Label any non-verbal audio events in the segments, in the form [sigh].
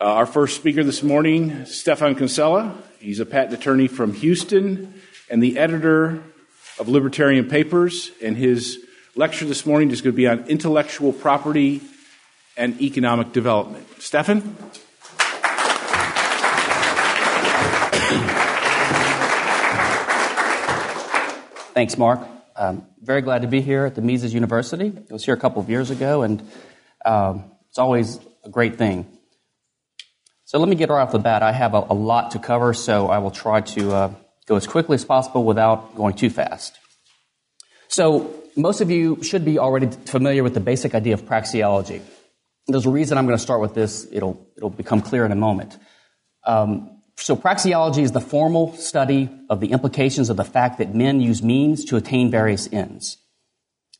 Uh, our first speaker this morning, Stephan Kinsella. He's a patent attorney from Houston and the editor of Libertarian Papers. And his lecture this morning is going to be on intellectual property and economic development. Stephan? Thanks, Mark. Um, very glad to be here at the Mises University. I was here a couple of years ago, and um, it's always a great thing. So let me get right off the bat. I have a, a lot to cover, so I will try to uh, go as quickly as possible without going too fast. So most of you should be already familiar with the basic idea of praxeology. There's a reason I'm going to start with this. It'll, it'll become clear in a moment. Um, so praxeology is the formal study of the implications of the fact that men use means to attain various ends.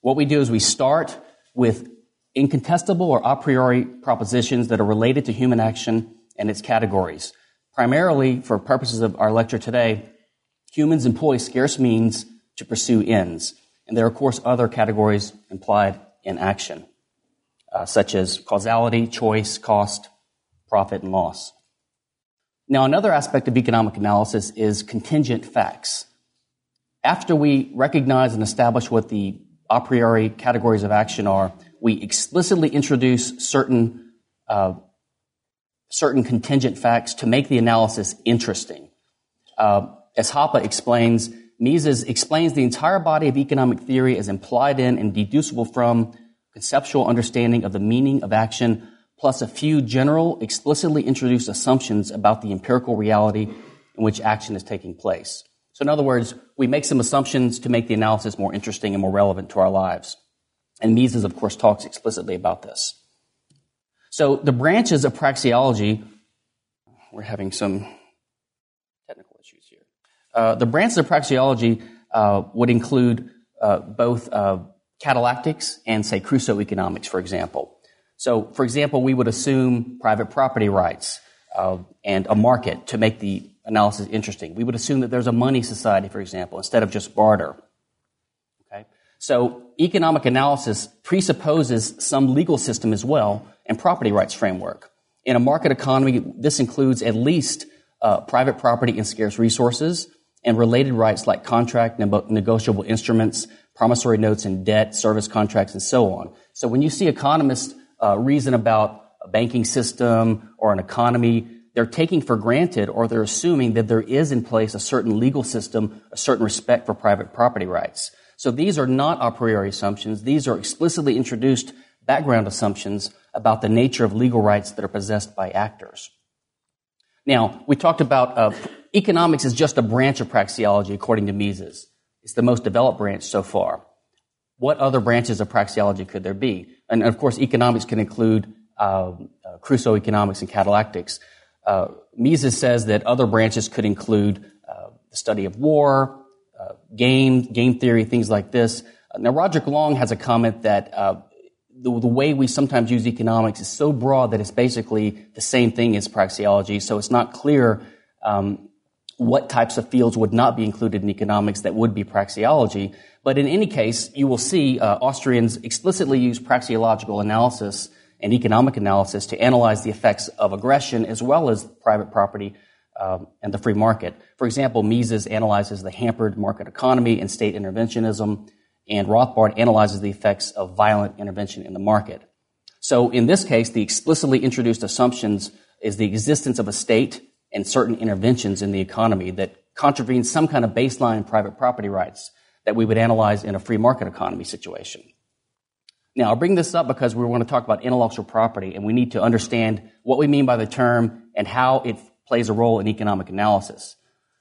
What we do is we start with incontestable or a priori propositions that are related to human action and its categories. Primarily, for purposes of our lecture today, humans employ scarce means to pursue ends. And there are, of course, other categories implied in action, uh, such as causality, choice, cost, profit, and loss. Now, another aspect of economic analysis is contingent facts. After we recognize and establish what the a priori categories of action are, we explicitly introduce certain uh, certain contingent facts to make the analysis interesting. Uh, as Hoppe explains, Mises explains the entire body of economic theory as implied in and deducible from conceptual understanding of the meaning of action plus a few general, explicitly introduced assumptions about the empirical reality in which action is taking place. So in other words, we make some assumptions to make the analysis more interesting and more relevant to our lives. And Mises, of course, talks explicitly about this. So the branches of praxeology, we're having some technical issues here. Uh, the branches of praxeology uh, would include uh, both uh, catallactics and, say, Crusoe economics, for example. So, for example, we would assume private property rights uh, and a market to make the analysis interesting. We would assume that there's a money society, for example, instead of just barter. So, economic analysis presupposes some legal system as well and property rights framework. In a market economy, this includes at least uh, private property and scarce resources and related rights like contract, negotiable instruments, promissory notes and debt, service contracts, and so on. So when you see economists uh, reason about a banking system or an economy, they're taking for granted or they're assuming that there is in place a certain legal system, a certain respect for private property rights. So these are not a priori assumptions. These are explicitly introduced background assumptions about the nature of legal rights that are possessed by actors. Now, we talked about uh, economics is just a branch of praxeology according to Mises. It's the most developed branch so far. What other branches of praxeology could there be? and of course, economics can include uh, uh, Crusoe economics and catallactics. Uh, Mises says that other branches could include uh, the study of war, game, game theory, things like this. Now, Roderick Long has a comment that uh, the, the, way we sometimes use economics is so broad that it's basically the same thing as praxeology. So it's not clear um, what types of fields would not be included in economics that would be praxeology. But in any case, you will see uh, Austrians explicitly use praxeological analysis and economic analysis to analyze the effects of aggression as well as private property um, and the free market. For example, Mises analyzes the hampered market economy and state interventionism, and Rothbard analyzes the effects of violent intervention in the market. So in this case, the explicitly introduced assumptions is the existence of a state and certain interventions in the economy that contravene some kind of baseline private property rights that we would analyze in a free market economy situation. Now, I'll bring this up because we want to talk about intellectual property and we need to understand what we mean by the term and how it plays a role in economic analysis.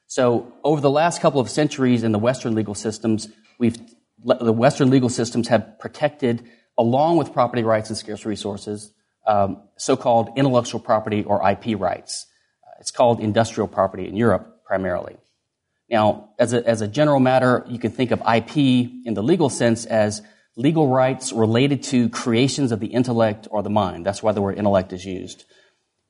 So, over the last couple of centuries in the Western legal systems, we've, the Western legal systems have protected, along with property rights and scarce resources, um, so-called intellectual property or IP rights. It's called industrial property in Europe primarily. Now, as a, as a general matter, you can think of IP in the legal sense as legal rights related to creations of the intellect or the mind. That's why the word intellect is used.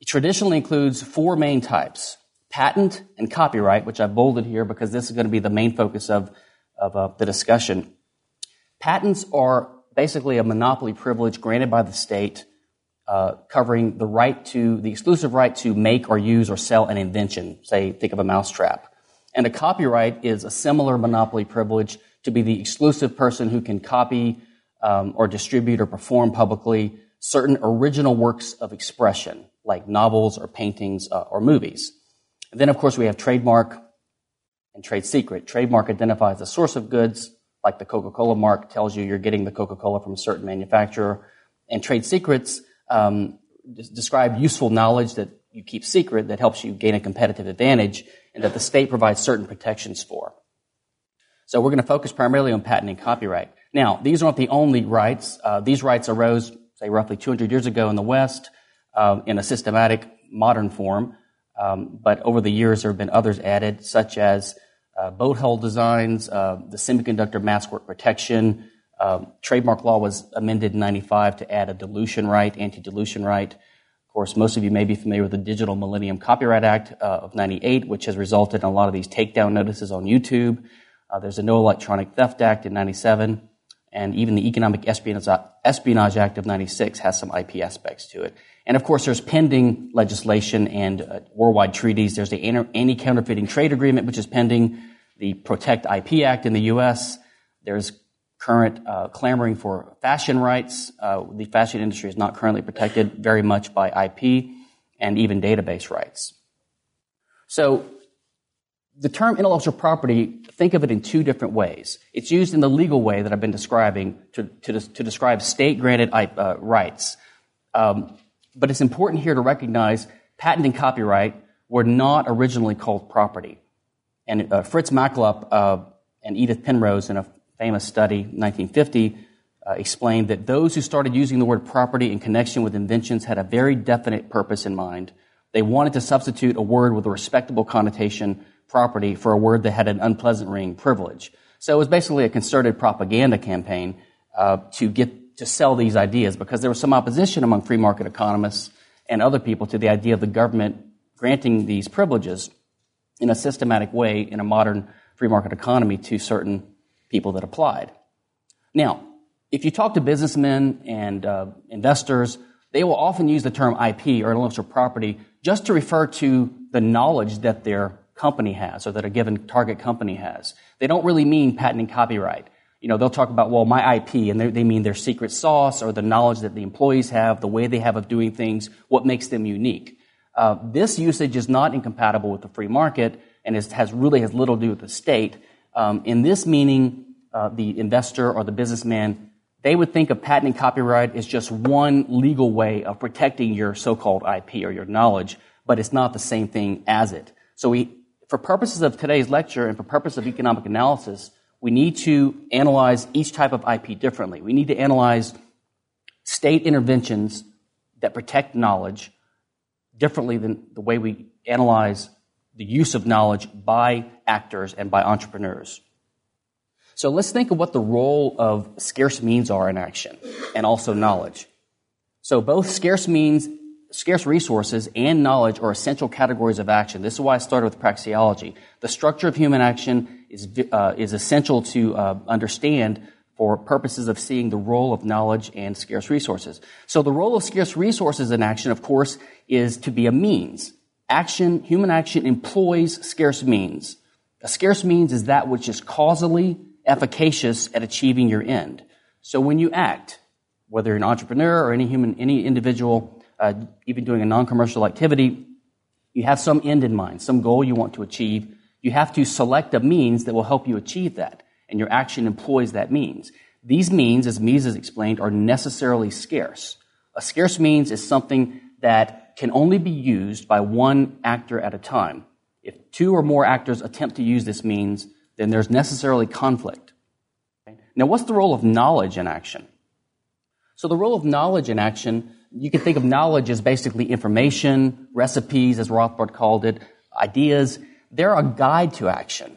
It traditionally includes four main types patent and copyright, which I've bolded here because this is going to be the main focus of, of uh, the discussion. Patents are basically a monopoly privilege granted by the state uh, covering the right to, the exclusive right to make or use or sell an invention. Say, think of a mousetrap. And a copyright is a similar monopoly privilege to be the exclusive person who can copy um, or distribute or perform publicly certain original works of expression, like novels or paintings uh, or movies. And then, of course, we have trademark and trade secret. Trademark identifies the source of goods, like the Coca-Cola mark tells you you're getting the Coca-Cola from a certain manufacturer. And trade secrets um, describe useful knowledge that you keep secret that helps you gain a competitive advantage and that the state provides certain protections for. So we're going to focus primarily on patent and copyright. Now, these aren't the only rights. Uh, these rights arose, say, roughly 200 years ago in the West uh, in a systematic modern form. Um, but over the years, there have been others added, such as uh, boat hull designs, uh, the semiconductor mask work protection. Um, trademark law was amended in 95 to add a dilution right, anti-dilution right. Of course, most of you may be familiar with the Digital Millennium Copyright Act uh, of 98, which has resulted in a lot of these takedown notices on YouTube. Uh, there's a No Electronic Theft Act in 97, and even the Economic Espionage, Espionage Act of 96 has some IP aspects to it. And of course, there's pending legislation and uh, worldwide treaties. There's the Anti-Counterfeiting Trade Agreement, which is pending, the Protect IP Act in the U.S. There's current uh, clamoring for fashion rights. Uh, the fashion industry is not currently protected very much by IP and even database rights. So the term intellectual property, think of it in two different ways. It's used in the legal way that I've been describing to, to, to describe state granted uh, rights. Um, but it's important here to recognize patent and copyright were not originally called property. And uh, Fritz Machlup uh, and Edith Penrose, in a famous study, 1950, uh, explained that those who started using the word property in connection with inventions had a very definite purpose in mind. They wanted to substitute a word with a respectable connotation, property, for a word that had an unpleasant ring, privilege. So it was basically a concerted propaganda campaign uh, to get to sell these ideas because there was some opposition among free market economists and other people to the idea of the government granting these privileges in a systematic way in a modern free market economy to certain people that applied. Now, if you talk to businessmen and uh, investors, they will often use the term IP or intellectual property just to refer to the knowledge that their company has or that a given target company has. They don't really mean patent and copyright you know, they'll talk about, well, my IP, and they mean their secret sauce or the knowledge that the employees have, the way they have of doing things, what makes them unique. Uh, this usage is not incompatible with the free market and is, has really has little to do with the state. Um, in this meaning, uh, the investor or the businessman, they would think of patent and copyright as just one legal way of protecting your so-called IP or your knowledge, but it's not the same thing as it. So we, for purposes of today's lecture and for purposes of economic analysis, we need to analyze each type of IP differently. We need to analyze state interventions that protect knowledge differently than the way we analyze the use of knowledge by actors and by entrepreneurs. So let's think of what the role of scarce means are in action and also knowledge. So both scarce means, scarce resources and knowledge are essential categories of action. This is why I started with praxeology. The structure of human action is, uh, is essential to uh, understand for purposes of seeing the role of knowledge and scarce resources. So the role of scarce resources in action, of course, is to be a means. Action, human action employs scarce means. A scarce means is that which is causally efficacious at achieving your end. So when you act, whether you're an entrepreneur or any human, any individual, uh, even doing a non-commercial activity, you have some end in mind, some goal you want to achieve, you have to select a means that will help you achieve that, and your action employs that means. These means, as Mises explained, are necessarily scarce. A scarce means is something that can only be used by one actor at a time. If two or more actors attempt to use this means, then there's necessarily conflict. Now, what's the role of knowledge in action? So, the role of knowledge in action, you can think of knowledge as basically information, recipes, as Rothbard called it, ideas. They're a guide to action.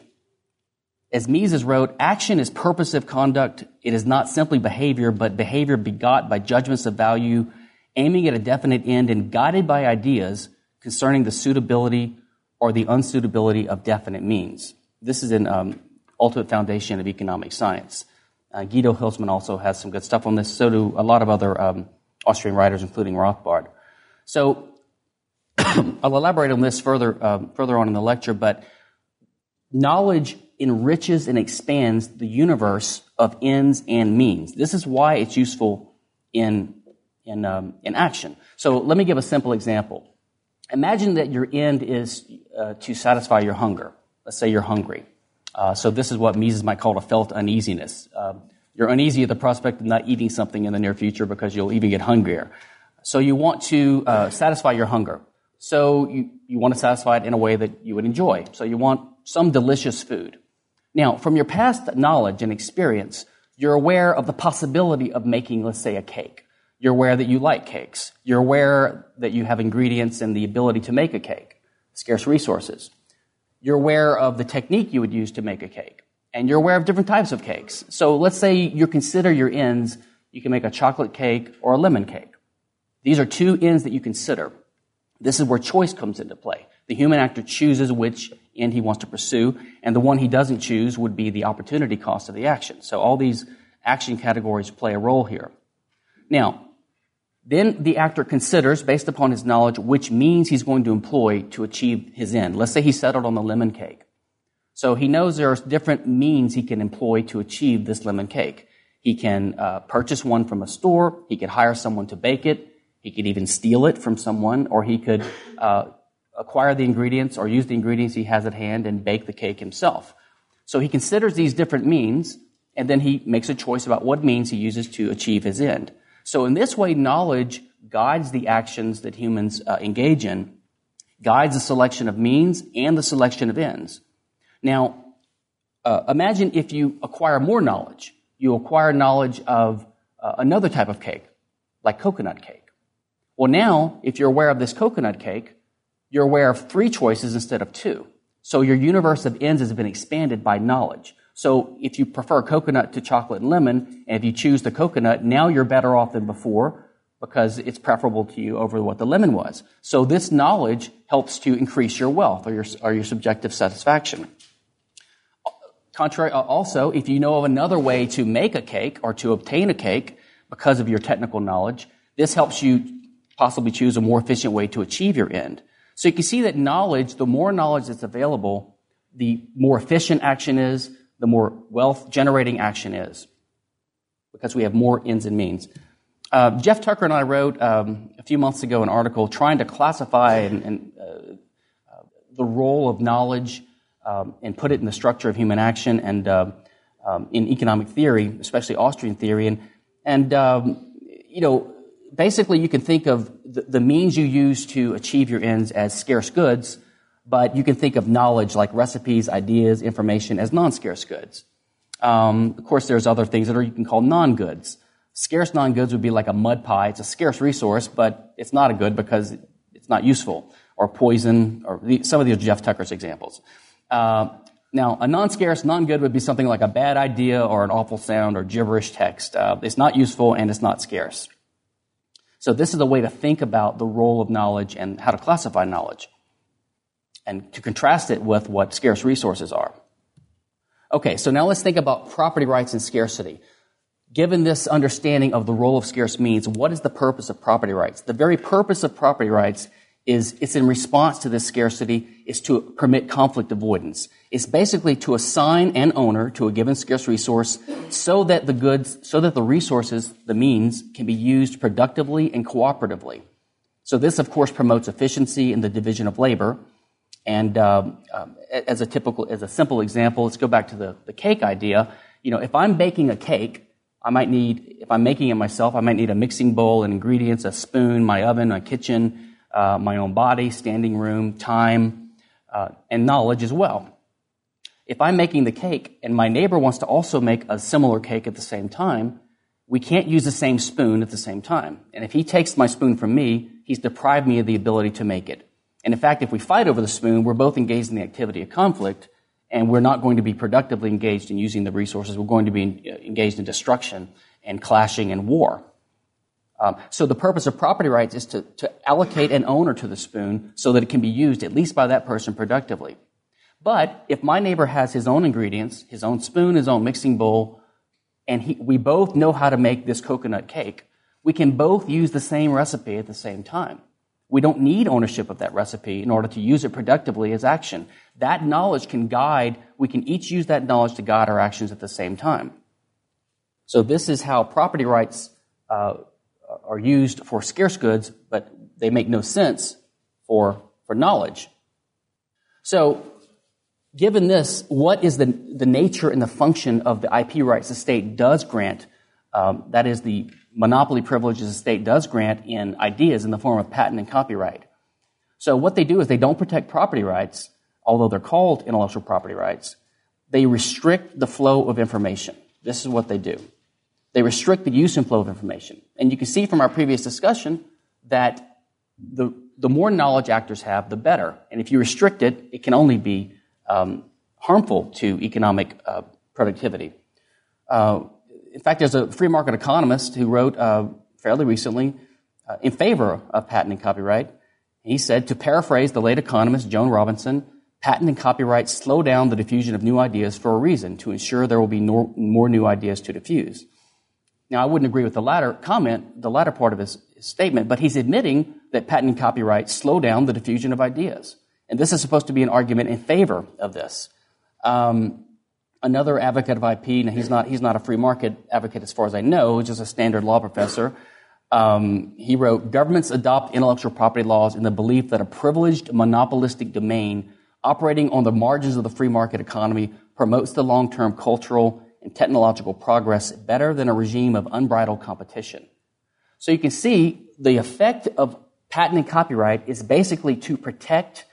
As Mises wrote, action is purposive conduct. It is not simply behavior, but behavior begot by judgments of value, aiming at a definite end and guided by ideas concerning the suitability or the unsuitability of definite means. This is an um, Ultimate Foundation of Economic Science. Uh, Guido Hülsmann also has some good stuff on this. So do a lot of other um, Austrian writers, including Rothbard. So [clears throat] I'll elaborate on this further, um, further on in the lecture, but knowledge enriches and expands the universe of ends and means. This is why it's useful in, in, um, in action. So let me give a simple example. Imagine that your end is uh, to satisfy your hunger. Let's say you're hungry. Uh, so this is what Mises might call a felt uneasiness. Uh, you're uneasy at the prospect of not eating something in the near future because you'll even get hungrier. So you want to uh, satisfy your hunger. So you, you want to satisfy it in a way that you would enjoy. So you want some delicious food. Now, from your past knowledge and experience, you're aware of the possibility of making, let's say, a cake. You're aware that you like cakes. You're aware that you have ingredients and the ability to make a cake, scarce resources. You're aware of the technique you would use to make a cake. And you're aware of different types of cakes. So let's say you consider your ends. You can make a chocolate cake or a lemon cake. These are two ends that you consider. This is where choice comes into play. The human actor chooses which end he wants to pursue, and the one he doesn't choose would be the opportunity cost of the action. So all these action categories play a role here. Now, then the actor considers, based upon his knowledge, which means he's going to employ to achieve his end. Let's say he settled on the lemon cake. So he knows there are different means he can employ to achieve this lemon cake. He can uh, purchase one from a store. He could hire someone to bake it. He could even steal it from someone, or he could uh, acquire the ingredients or use the ingredients he has at hand and bake the cake himself. So he considers these different means, and then he makes a choice about what means he uses to achieve his end. So in this way, knowledge guides the actions that humans uh, engage in, guides the selection of means and the selection of ends. Now, uh, imagine if you acquire more knowledge. You acquire knowledge of uh, another type of cake, like coconut cake. Well, now, if you're aware of this coconut cake, you're aware of three choices instead of two. So your universe of ends has been expanded by knowledge. So if you prefer coconut to chocolate and lemon, and if you choose the coconut, now you're better off than before because it's preferable to you over what the lemon was. So this knowledge helps to increase your wealth or your, or your subjective satisfaction. Contrary, uh, also, if you know of another way to make a cake or to obtain a cake because of your technical knowledge, this helps you possibly choose a more efficient way to achieve your end. So you can see that knowledge, the more knowledge that's available, the more efficient action is, the more wealth generating action is, because we have more ends and means. Uh, Jeff Tucker and I wrote um, a few months ago an article trying to classify and, and uh, uh, the role of knowledge um, and put it in the structure of human action and uh, um, in economic theory, especially Austrian theory. And, and um, you know, basically you can think of the, the, means you use to achieve your ends as scarce goods, but you can think of knowledge like recipes, ideas, information as non-scarce goods. Um, of course, there's other things that are you can call non-goods. Scarce non-goods would be like a mud pie. It's a scarce resource, but it's not a good because it's not useful. Or poison, or the, some of these are Jeff Tucker's examples. Uh, now, a non-scarce, non-good would be something like a bad idea or an awful sound or gibberish text. Uh, it's not useful and it's not scarce. So this is a way to think about the role of knowledge and how to classify knowledge and to contrast it with what scarce resources are. Okay, so now let's think about property rights and scarcity. Given this understanding of the role of scarce means, what is the purpose of property rights? The very purpose of property rights is it's in response to this scarcity is to permit conflict avoidance. It's basically to assign an owner to a given scarce resource so that the goods, so that the resources, the means, can be used productively and cooperatively. So this, of course, promotes efficiency in the division of labor. And um, um, as a typical, as a simple example, let's go back to the, the cake idea. You know, if I'm baking a cake, I might need, if I'm making it myself, I might need a mixing bowl and ingredients, a spoon, my oven, my kitchen, uh, my own body, standing room, time, uh, and knowledge as well. If I'm making the cake and my neighbor wants to also make a similar cake at the same time, we can't use the same spoon at the same time. And if he takes my spoon from me, he's deprived me of the ability to make it. And in fact, if we fight over the spoon, we're both engaged in the activity of conflict, and we're not going to be productively engaged in using the resources. We're going to be uh, engaged in destruction and clashing and war. Um, so the purpose of property rights is to, to allocate an owner to the spoon so that it can be used at least by that person productively. But if my neighbor has his own ingredients, his own spoon, his own mixing bowl, and he, we both know how to make this coconut cake, we can both use the same recipe at the same time. We don't need ownership of that recipe in order to use it productively as action. That knowledge can guide, we can each use that knowledge to guide our actions at the same time. So this is how property rights uh, are used for scarce goods, but they make no sense for, for knowledge. So, given this, what is the, the nature and the function of the IP rights the state does grant? Um, that is the monopoly privileges the state does grant in ideas in the form of patent and copyright. So what they do is they don't protect property rights, although they're called intellectual property rights. They restrict the flow of information. This is what they do. They restrict the use and flow of information. And you can see from our previous discussion that the, the more knowledge actors have, the better. And if you restrict it, it can only be um, harmful to economic uh, productivity. Uh, in fact, there's a free market economist who wrote uh, fairly recently uh, in favor of patent and copyright. He said, to paraphrase the late economist Joan Robinson, patent and copyright slow down the diffusion of new ideas for a reason, to ensure there will be no, more new ideas to diffuse. Now, I wouldn't agree with the latter comment, the latter part of his, statement, but he's admitting that patent and copyright slow down the diffusion of ideas. And this is supposed to be an argument in favor of this. Um, another advocate of IP, and he's not, he's not a free market advocate as far as I know, he's just a standard law professor. Um, he wrote, governments adopt intellectual property laws in the belief that a privileged monopolistic domain operating on the margins of the free market economy promotes the long-term cultural and technological progress better than a regime of unbridled competition. So you can see the effect of patent and copyright is basically to protect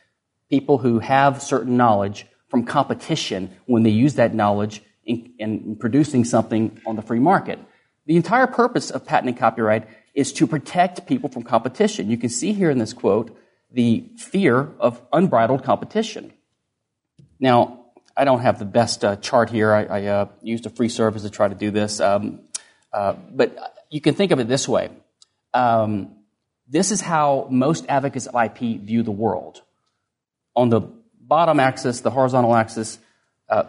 people who have certain knowledge from competition when they use that knowledge in, in, producing something on the free market. The entire purpose of patent and copyright is to protect people from competition. You can see here in this quote the fear of unbridled competition. Now, I don't have the best uh, chart here. I, I uh, used a free service to try to do this. Um, uh, but you can think of it this way. Um, this is how most advocates of IP view the world. On the bottom axis, the horizontal axis, uh,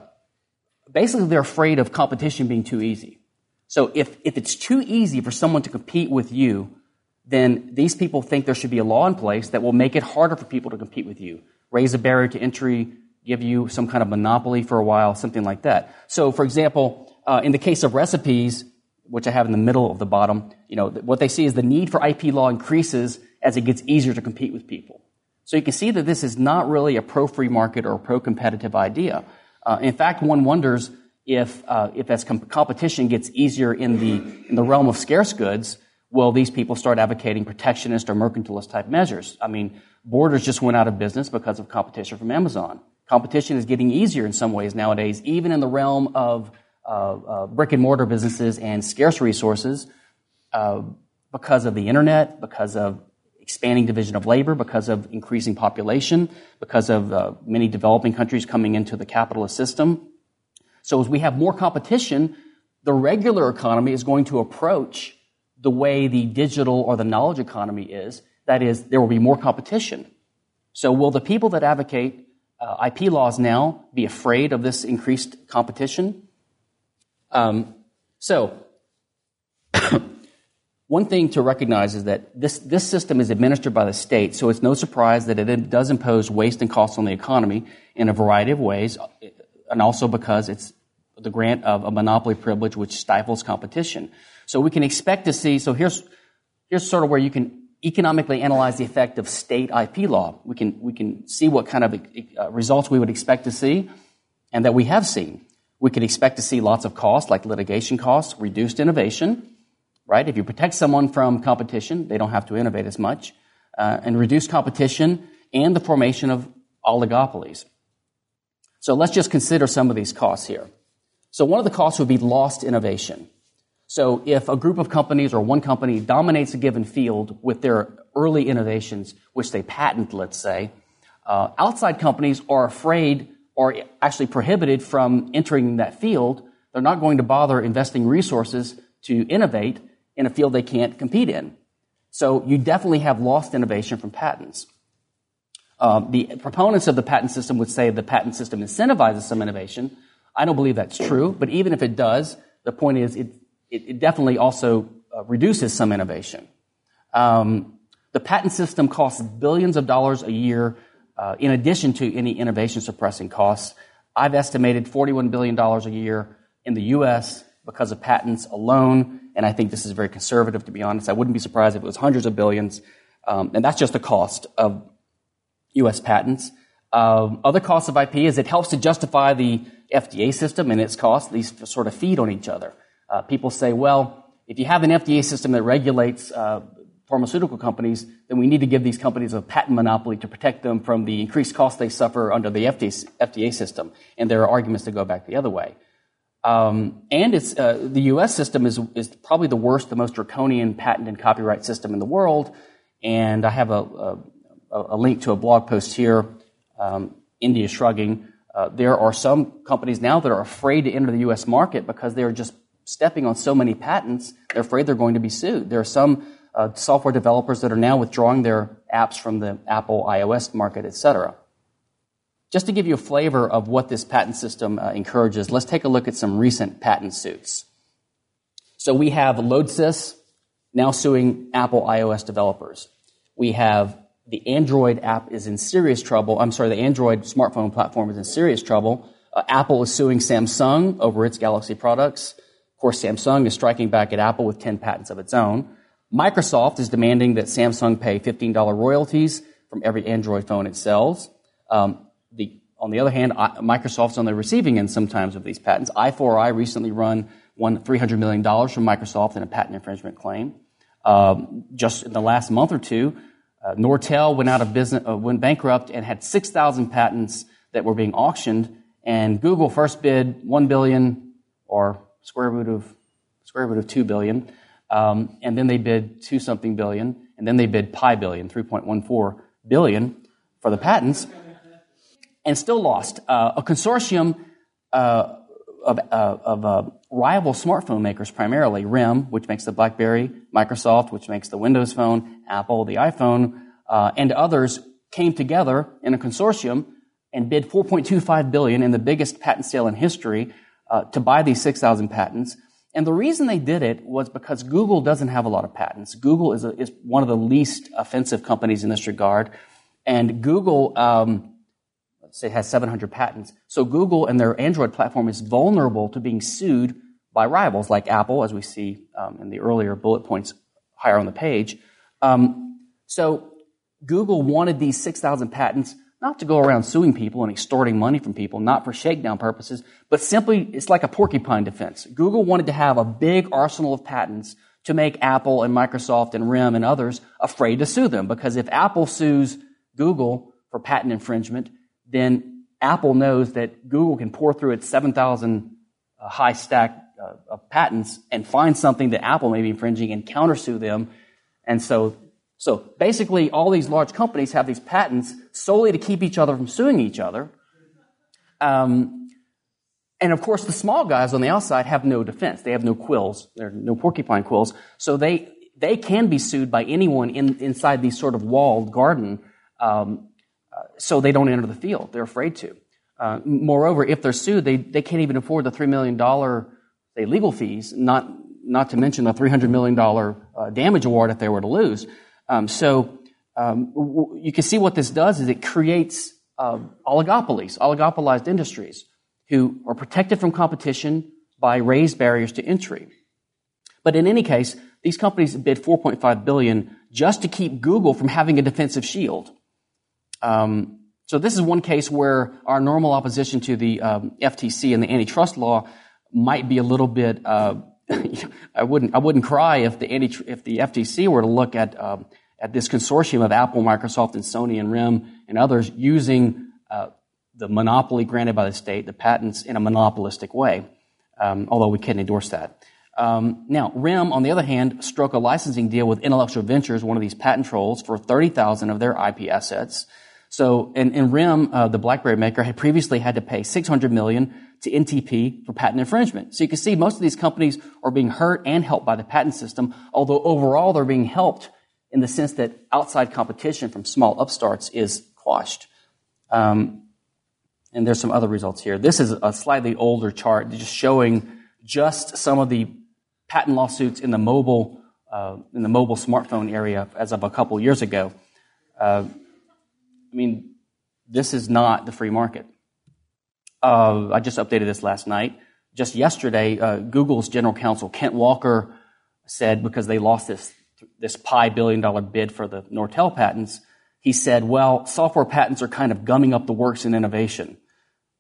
basically they're afraid of competition being too easy. So if, if it's too easy for someone to compete with you, then these people think there should be a law in place that will make it harder for people to compete with you, raise a barrier to entry, give you some kind of monopoly for a while, something like that. So, for example, uh, in the case of recipes, which I have in the middle of the bottom, you know, what they see is the need for IP law increases as it gets easier to compete with people. So you can see that this is not really a pro-free market or pro-competitive idea. Uh, in fact, one wonders if, uh, if as com- competition gets easier in the, in the realm of scarce goods, will these people start advocating protectionist or mercantilist type measures? I mean, Borders just went out of business because of competition from Amazon. Competition is getting easier in some ways nowadays, even in the realm of uh, uh brick and mortar businesses and scarce resources, uh, because of the internet, because of expanding division of labor because of increasing population, because of uh, many developing countries coming into the capitalist system. So as we have more competition, the regular economy is going to approach the way the digital or the knowledge economy is. That is, there will be more competition. So will the people that advocate uh, IP laws now be afraid of this increased competition? Um, so [coughs] one thing to recognize is that this, this system is administered by the state, so it's no surprise that it does impose waste and costs on the economy in a variety of ways, and also because it's the grant of a monopoly privilege which stifles competition. So we can expect to see, so here's, here's sort of where you can economically analyze the effect of state IP law. We can, we can see what kind of uh, results we would expect to see, and that we have seen. We could expect to see lots of costs, like litigation costs, reduced innovation, right? If you protect someone from competition, they don't have to innovate as much, uh, and reduce competition and the formation of oligopolies. So let's just consider some of these costs here. So one of the costs would be lost innovation. So if a group of companies or one company dominates a given field with their early innovations, which they patent, let's say, uh, outside companies are afraid or actually prohibited from entering that field. They're not going to bother investing resources to innovate in a field they can't compete in. So you definitely have lost innovation from patents. Um, the proponents of the patent system would say the patent system incentivizes some innovation. I don't believe that's true, but even if it does, the point is it, it, it definitely also uh, reduces some innovation. Um, the patent system costs billions of dollars a year uh, in addition to any innovation suppressing costs. I've estimated $41 billion a year in the US because of patents alone, and I think this is very conservative, to be honest. I wouldn't be surprised if it was hundreds of billions, um, and that's just the cost of US patents. Um, other costs of IP is it helps to justify the FDA system and its costs. These sort of feed on each other. Uh, people say, well, if you have an FDA system that regulates uh, pharmaceutical companies, then we need to give these companies a patent monopoly to protect them from the increased costs they suffer under the FDA, FDA system. And there are arguments to go back the other way. Um, and it's, uh, the U.S. system is, is probably the worst, the most draconian patent and copyright system in the world. And I have a, a, a link to a blog post here, um, India Shrugging. Uh, there are some companies now that are afraid to enter the U.S. market because they're just stepping on so many patents. They're afraid they're going to be sued. There are some uh, software developers that are now withdrawing their apps from the Apple iOS market, etc. Just to give you a flavor of what this patent system uh, encourages, let's take a look at some recent patent suits. So we have Lodsys now suing Apple iOS developers. We have the Android app is in serious trouble. I'm sorry, the Android smartphone platform is in serious trouble. Uh, Apple is suing Samsung over its Galaxy products. Of course, Samsung is striking back at Apple with 10 patents of its own. Microsoft is demanding that Samsung pay $15 royalties from every Android phone it sells. Um, the, on the other hand, Microsoft's on the receiving end sometimes of these patents. I4I recently run won $300 million from Microsoft in a patent infringement claim. Um, just in the last month or two, uh, Nortel went out of business, uh, went bankrupt, and had 6,000 patents that were being auctioned. And Google first bid 1 billion, or square root of square root of 2 billion. Um, and then they bid two something billion, and then they bid pi billion, 3.14 billion for the patents, and still lost. Uh, a consortium uh, of, uh, of uh, rival smartphone makers, primarily RIM, which makes the BlackBerry, Microsoft, which makes the Windows Phone, Apple, the iPhone, uh, and others came together in a consortium and bid 4.25 billion in the biggest patent sale in history uh, to buy these 6,000 patents. And the reason they did it was because Google doesn't have a lot of patents. Google is, a, is one of the least offensive companies in this regard. And Google, um, let's say, has 700 patents. So Google and their Android platform is vulnerable to being sued by rivals like Apple, as we see um, in the earlier bullet points higher on the page. Um, so Google wanted these 6,000 patents not to go around suing people and extorting money from people, not for shakedown purposes, but simply it's like a porcupine defense. Google wanted to have a big arsenal of patents to make Apple and Microsoft and RIM and others afraid to sue them. Because if Apple sues Google for patent infringement, then Apple knows that Google can pore through its 7,000 uh, high stack uh, of patents and find something that Apple may be infringing and countersue them. And so so basically, all these large companies have these patents solely to keep each other from suing each other. Um, and of course, the small guys on the outside have no defense. They have no quills. There are no porcupine quills. So they, they can be sued by anyone in, inside these sort of walled garden. Um, uh, so they don't enter the field. They're afraid to. Uh, moreover, if they're sued, they, they can't even afford the $3 million say, legal fees, not, not to mention the $300 million uh, damage award if they were to lose. Um, so um, w- you can see what this does is it creates uh, oligopolies, oligopolized industries who are protected from competition by raised barriers to entry. But in any case, these companies bid 4.5 billion just to keep Google from having a defensive shield. Um, so this is one case where our normal opposition to the um, FTC and the antitrust law might be a little bit. Uh, [laughs] I wouldn't. I wouldn't cry if the anti, if the FTC were to look at um, at this consortium of Apple, Microsoft, and Sony and RIM and others using uh, the monopoly granted by the state, the patents, in a monopolistic way, um, although we can't endorse that. Um, now, RIM, on the other hand, struck a licensing deal with Intellectual Ventures, one of these patent trolls, for 30,000 of their IP assets. So, in RIM, uh, the BlackBerry maker had previously had to pay 600 million to NTP for patent infringement. So you can see most of these companies are being hurt and helped by the patent system, although overall they're being helped in the sense that outside competition from small upstarts is quashed. Um, and there's some other results here. This is a slightly older chart just showing just some of the patent lawsuits in the mobile uh, in the mobile smartphone area as of a couple years ago. Uh, I mean, this is not the free market. Uh, I just updated this last night. Just yesterday, uh, Google's general counsel, Kent Walker, said because they lost this, this pi billion dollar bid for the Nortel patents, he said, well, software patents are kind of gumming up the works in innovation.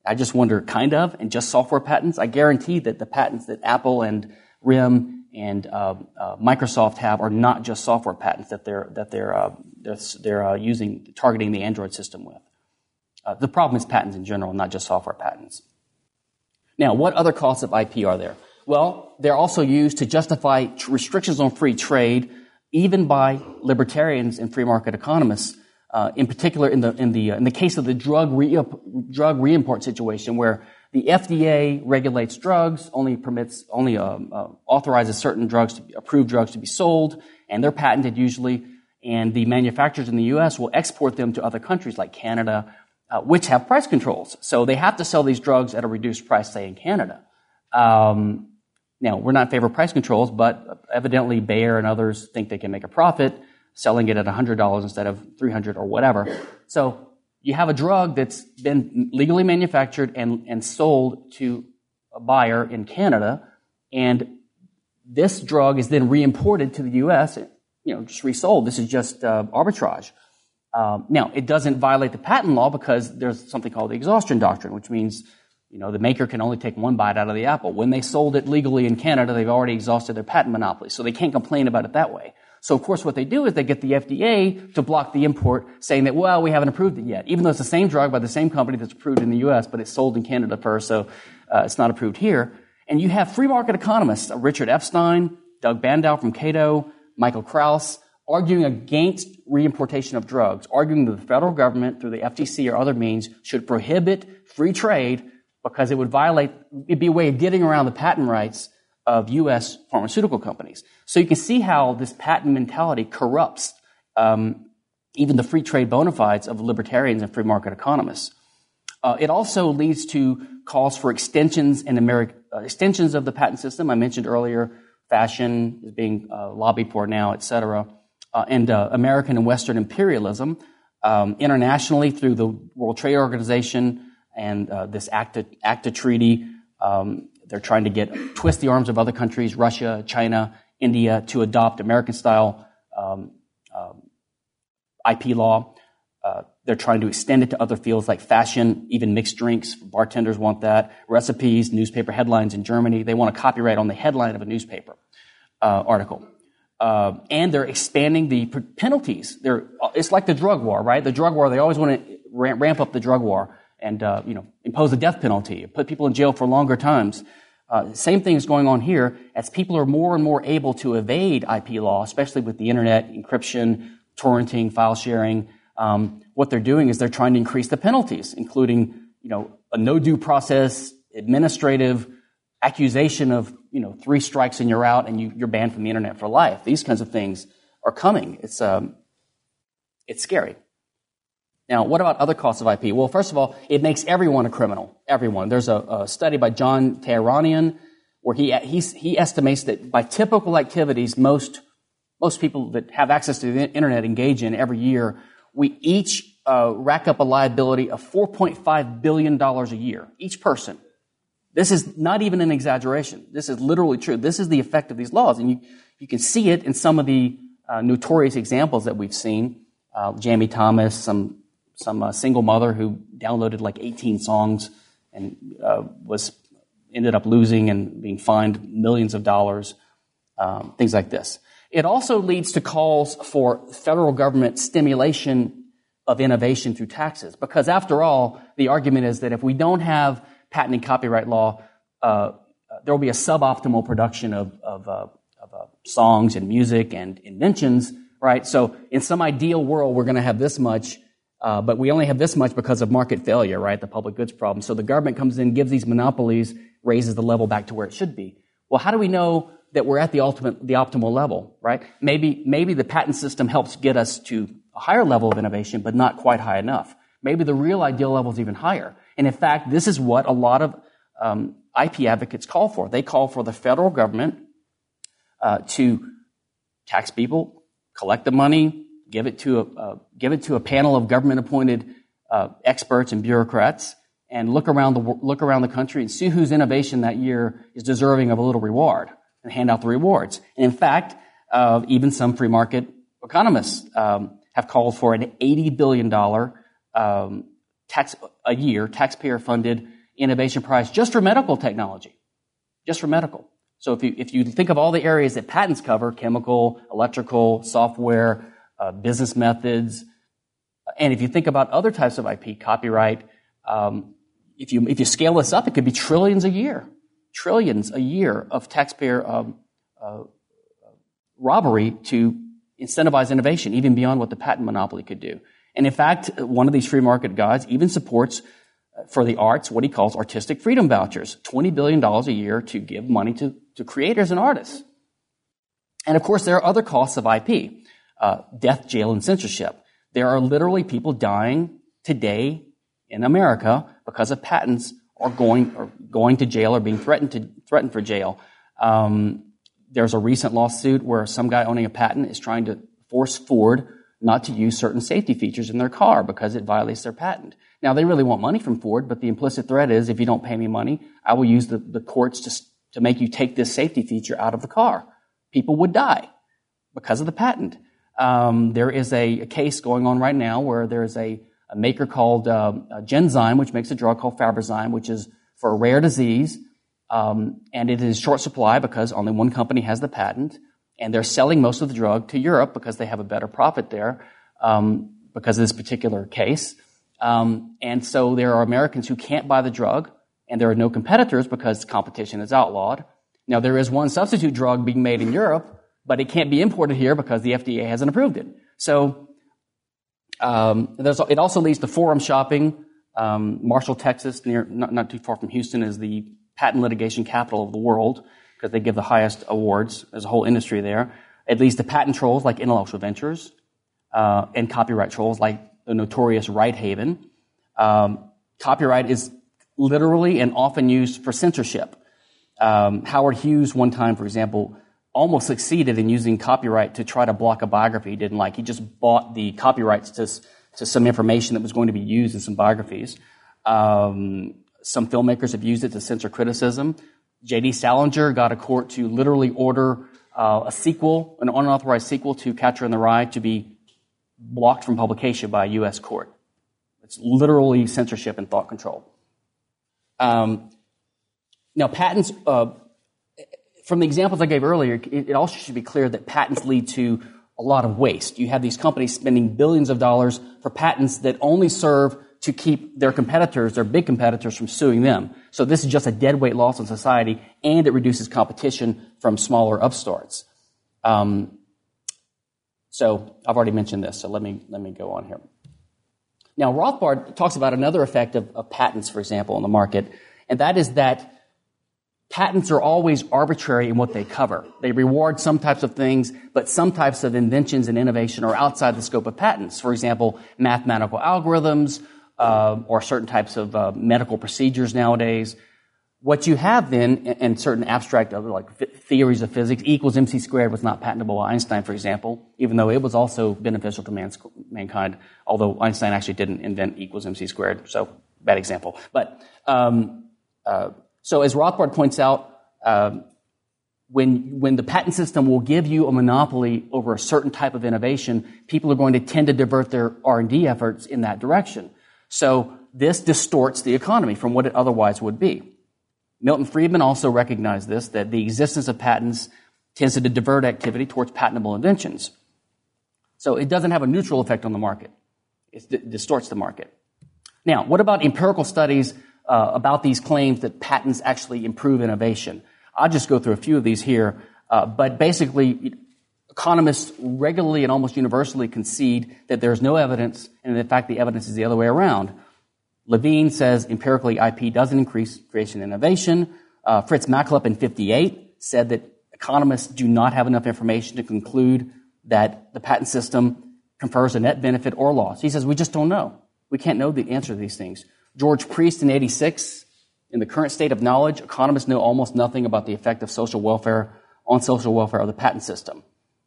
I just wonder, kind of, and just software patents? I guarantee that the patents that Apple and RIM and uh, uh, Microsoft have are not just software patents that they're that they're uh, they're, they're uh, using targeting the Android system with. Uh, the problem is patents in general, not just software patents. Now, what other costs of IP are there? Well, they're also used to justify restrictions on free trade, even by libertarians and free market economists. Uh, in particular, in the in the in the case of the drug re- drug reimport situation, where the FDA regulates drugs, only permits, only uh, uh, authorizes certain drugs to be, approved drugs to be sold, and they're patented usually. And the manufacturers in the U.S. will export them to other countries like Canada, uh, which have price controls. So they have to sell these drugs at a reduced price, say in Canada. Um, now, we're not in favor of price controls, but evidently Bayer and others think they can make a profit selling it at $100 instead of 300 or whatever. So you have a drug that's been legally manufactured and, and sold to a buyer in Canada, and this drug is then reimported to the U.S., you know, just resold. This is just uh, arbitrage. Um, now, it doesn't violate the patent law because there's something called the exhaustion doctrine, which means, you know, the maker can only take one bite out of the apple. When they sold it legally in Canada, they've already exhausted their patent monopoly, so they can't complain about it that way. So of course what they do is they get the FDA to block the import saying that, well, we haven't approved it yet. Even though it's the same drug by the same company that's approved in the US, but it's sold in Canada first, so uh, it's not approved here. And you have free market economists, uh, Richard Epstein, Doug Bandow from Cato, Michael Krauss, arguing against reimportation of drugs, arguing that the federal government, through the FTC or other means, should prohibit free trade because it would violate, it'd be a way of getting around the patent rights of U.S. pharmaceutical companies. So you can see how this patent mentality corrupts um, even the free trade bona fides of libertarians and free market economists. Uh, it also leads to calls for extensions and Ameri- uh, extensions of the patent system. I mentioned earlier, fashion is being uh, lobbied for now, et cetera, uh, and uh, American and Western imperialism um, internationally through the World Trade Organization and uh, this ACTA, ACTA treaty. Um, they're trying to get twist the arms of other countries, Russia, China, India, to adopt American-style um, um, IP law. Uh, they're trying to extend it to other fields like fashion, even mixed drinks. Bartenders want that. Recipes, newspaper headlines in Germany. They want a copyright on the headline of a newspaper uh, article. Uh, and they're expanding the penalties. They're, it's like the drug war, right? The drug war, they always want to ramp up the drug war and uh, you know impose a death penalty, put people in jail for longer times. Uh, same thing is going on here as people are more and more able to evade IP law, especially with the internet, encryption, torrenting, file sharing. Um, what they're doing is they're trying to increase the penalties, including you know a no due process, administrative accusation of you know three strikes and you're out and you, are banned from the internet for life. These kinds of things are coming. It's um, it's scary. Now, what about other costs of IP? Well, first of all, it makes everyone a criminal. Everyone. There's a, a study by John Tehranian where he, he estimates that by typical activities most, most people that have access to the internet engage in every year, we each uh, rack up a liability of $4.5 billion a year, each person. This is not even an exaggeration. This is literally true. This is the effect of these laws. And you, you can see it in some of the uh, notorious examples that we've seen. Uh, Jammie Thomas, some some uh, single mother who downloaded like 18 songs and uh, was ended up losing and being fined millions of dollars, um, things like this. It also leads to calls for federal government stimulation of innovation through taxes, because after all, the argument is that if we don't have patent and copyright law, uh, there will be a suboptimal production of, of, uh, of uh, songs and music and inventions, right? So in some ideal world, we're going to have this much uh, but we only have this much because of market failure, right? The public goods problem. So the government comes in, gives these monopolies, raises the level back to where it should be. Well, how do we know that we're at the ultimate, the optimal level, right? Maybe, maybe the patent system helps get us to a higher level of innovation, but not quite high enough. Maybe the real ideal level is even higher. And in fact, this is what a lot of um, IP advocates call for. They call for the federal government uh, to tax people, collect the money, give it to a, give it to a panel of government appointed uh, experts and bureaucrats, and look around the look around the country and see whose innovation that year is deserving of a little reward, and hand out the rewards. And in fact, uh, even some free market economists um, have called for an eighty billion dollar um, tax a year taxpayer funded innovation prize just for medical technology, just for medical. So if you if you think of all the areas that patents cover, chemical, electrical, software, uh, business methods, and if you think about other types of IP, copyright, um, if you if you scale this up, it could be trillions a year, trillions a year of taxpayer um, uh, robbery to incentivize innovation, even beyond what the patent monopoly could do. And in fact, one of these free market guys even supports uh, for the arts what he calls artistic freedom vouchers, $20 billion a year to give money to, to creators and artists. And of course, there are other costs of IP, uh, death, jail, and censorship. There are literally people dying today in America because of patents or going or going to jail or being threatened to threatened for jail. Um, there's a recent lawsuit where some guy owning a patent is trying to force Ford not to use certain safety features in their car because it violates their patent. Now they really want money from Ford, but the implicit threat is if you don't pay me money, I will use the, the courts to, to make you take this safety feature out of the car. People would die because of the patent. Um, there is a, a, case going on right now where there is a a maker called uh, Genzyme, which makes a drug called Fabrazyme, which is for a rare disease. Um, and it is short supply because only one company has the patent. And they're selling most of the drug to Europe because they have a better profit there um, because of this particular case. Um, and so there are Americans who can't buy the drug, and there are no competitors because competition is outlawed. Now, there is one substitute drug being made in Europe, but it can't be imported here because the FDA hasn't approved it. So um, it also leads to forum shopping. Um, Marshall, Texas, near not, not, too far from Houston, is the patent litigation capital of the world because they give the highest awards. There's a whole industry there. It leads to patent trolls like Intellectual Ventures uh, and copyright trolls like the notorious Righthaven. Um, copyright is literally and often used for censorship. Um, Howard Hughes, one time, for example, almost succeeded in using copyright to try to block a biography he didn't like. He just bought the copyrights to, to some information that was going to be used in some biographies. Um, some filmmakers have used it to censor criticism. J.D. Salinger got a court to literally order uh, a sequel, an unauthorized sequel to Catcher in the Rye, to be blocked from publication by a U.S. court. It's literally censorship and thought control. Um, now, patents uh, from the examples I gave earlier, it, it also should be clear that patents lead to a lot of waste. You have these companies spending billions of dollars for patents that only serve to keep their competitors, their big competitors, from suing them. So this is just a deadweight loss in society, and it reduces competition from smaller upstarts. Um, so I've already mentioned this, so let me let me go on here. Now Rothbard talks about another effect of, of patents, for example, in the market, and that is that patents are always arbitrary in what they cover. They reward some types of things, but some types of inventions and innovation are outside the scope of patents. For example, mathematical algorithms uh, or certain types of uh, medical procedures nowadays. What you have then, and certain abstract other like theories of physics, equals mc squared was not patentable by Einstein, for example, even though it was also beneficial to mankind. Although Einstein actually didn't invent equals mc squared, so bad example. But um, uh, so as Rothbard points out, um, when, when the patent system will give you a monopoly over a certain type of innovation, people are going to tend to divert their R&D efforts in that direction. So this distorts the economy from what it otherwise would be. Milton Friedman also recognized this, that the existence of patents tends to divert activity towards patentable inventions. So it doesn't have a neutral effect on the market. It distorts the market. Now, what about empirical studies uh, about these claims that patents actually improve innovation. I'll just go through a few of these here, uh, but basically, economists regularly and almost universally concede that there's no evidence, and in fact, the evidence is the other way around. Levine says empirically IP doesn't increase creation and innovation. Uh, Fritz Machlup in 58 said that economists do not have enough information to conclude that the patent system confers a net benefit or loss. He says we just don't know. We can't know the answer to these things. George Priest in 86, in the current state of knowledge, economists know almost nothing about the effect of social welfare on social welfare of the patent system.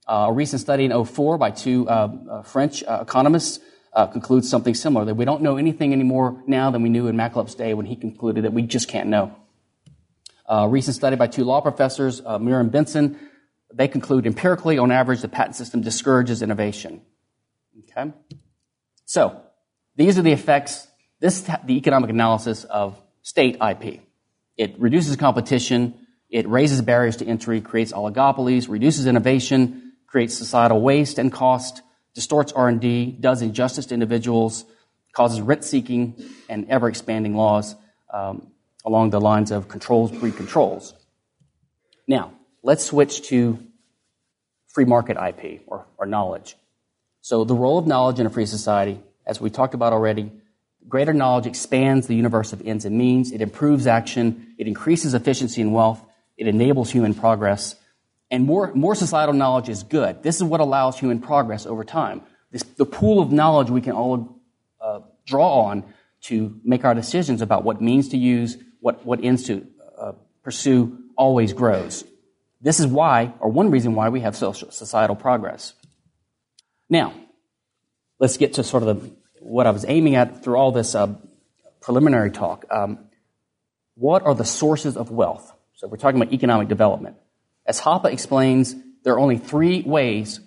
Uh, a recent study in 04 by two uh, uh French uh, economists uh, concludes something similar that we don't know anything anymore now than we knew in Machlup's day when he concluded that we just can't know. a recent study by two law professors, uh, Meurer and Bessen, they conclude empirically, on average, the patent system discourages innovation. Okay? So, these are the effects, this is the economic analysis of state IP. It reduces competition, it raises barriers to entry, creates oligopolies, reduces innovation, creates societal waste and cost, distorts R&D, does injustice to individuals, causes rent-seeking and ever-expanding laws um, along the lines of controls breed controls. Now, let's switch to free market IP or, or knowledge. So the role of knowledge in a free society, as we talked about already, greater knowledge expands the universe of ends and means. It improves action. It increases efficiency and wealth. It enables human progress. And more, more societal knowledge is good. This is what allows human progress over time. This, the pool of knowledge we can all uh, draw on to make our decisions about what means to use, what, what ends to uh, pursue, always grows. This is why, or one reason why, we have social, societal progress. Now, let's get to sort of the, what I was aiming at through all this uh, preliminary talk. Um, what are the sources of wealth? So we're talking about economic development. As Hoppe explains, there are only three ways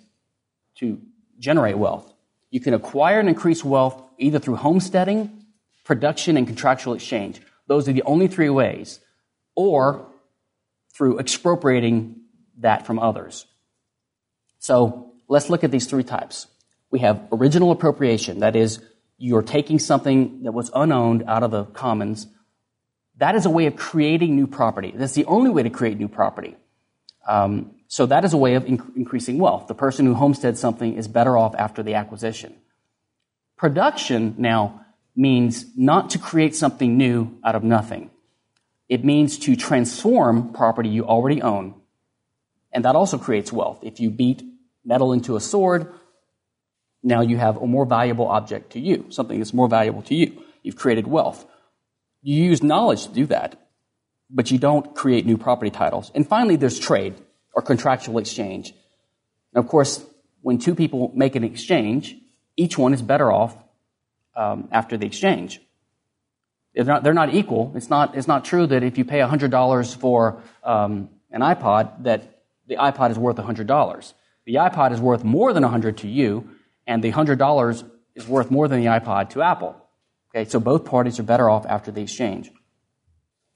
to generate wealth. You can acquire and increase wealth either through homesteading, production, and contractual exchange. Those are the only three ways. Or through expropriating that from others. So let's look at these three types. We have original appropriation, that is, you're taking something that was unowned out of the commons. That is a way of creating new property. That's the only way to create new property. Um, so that is a way of inc- increasing wealth. The person who homesteads something is better off after the acquisition. Production now means not to create something new out of nothing. It means to transform property you already own. And that also creates wealth. If you beat metal into a sword, now you have a more valuable object to you, something that's more valuable to you. You've created wealth. You use knowledge to do that, but you don't create new property titles. And finally, there's trade or contractual exchange. Of course, when two people make an exchange, each one is better off um, after the exchange. They're not, they're not equal. It's not, it's not true that if you pay $100 for um, an iPod, that the iPod is worth $100. The iPod is worth more than 100 to you, and the $100 is worth more than the iPod to Apple. Okay, so both parties are better off after the exchange.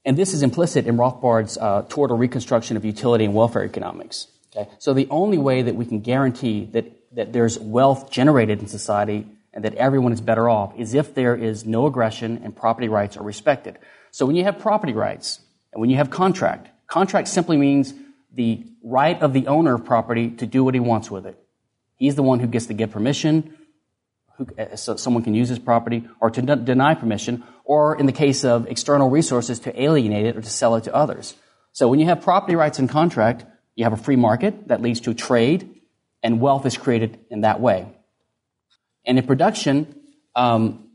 And this is implicit in Rothbard's uh, toward a reconstruction of utility and welfare economics. Okay? So the only way that we can guarantee that, that there's wealth generated in society and that everyone is better off is if there is no aggression and property rights are respected. So when you have property rights and when you have contract, contract simply means the right of the owner of property to do what he wants with it. He's the one who gets to give permission, who, uh, so someone can use his property, or to deny permission, or in the case of external resources, to alienate it or to sell it to others. So when you have property rights in contract, you have a free market that leads to trade, and wealth is created in that way. And in production, um,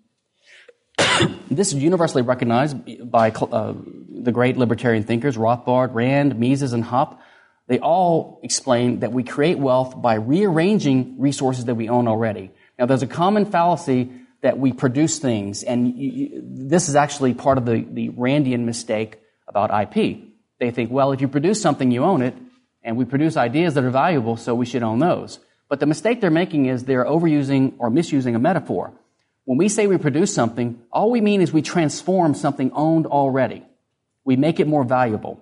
[coughs] this is universally recognized by uh, the great libertarian thinkers, Rothbard, Rand, Mises, and Hoppe. They all explain that we create wealth by rearranging resources that we own already. Now, there's a common fallacy that we produce things, and you, you, this is actually part of the, the Randian mistake about IP. They think, well, if you produce something, you own it, and we produce ideas that are valuable, so we should own those. But the mistake they're making is they're overusing or misusing a metaphor. When we say we produce something, all we mean is we transform something owned already. We make it more valuable.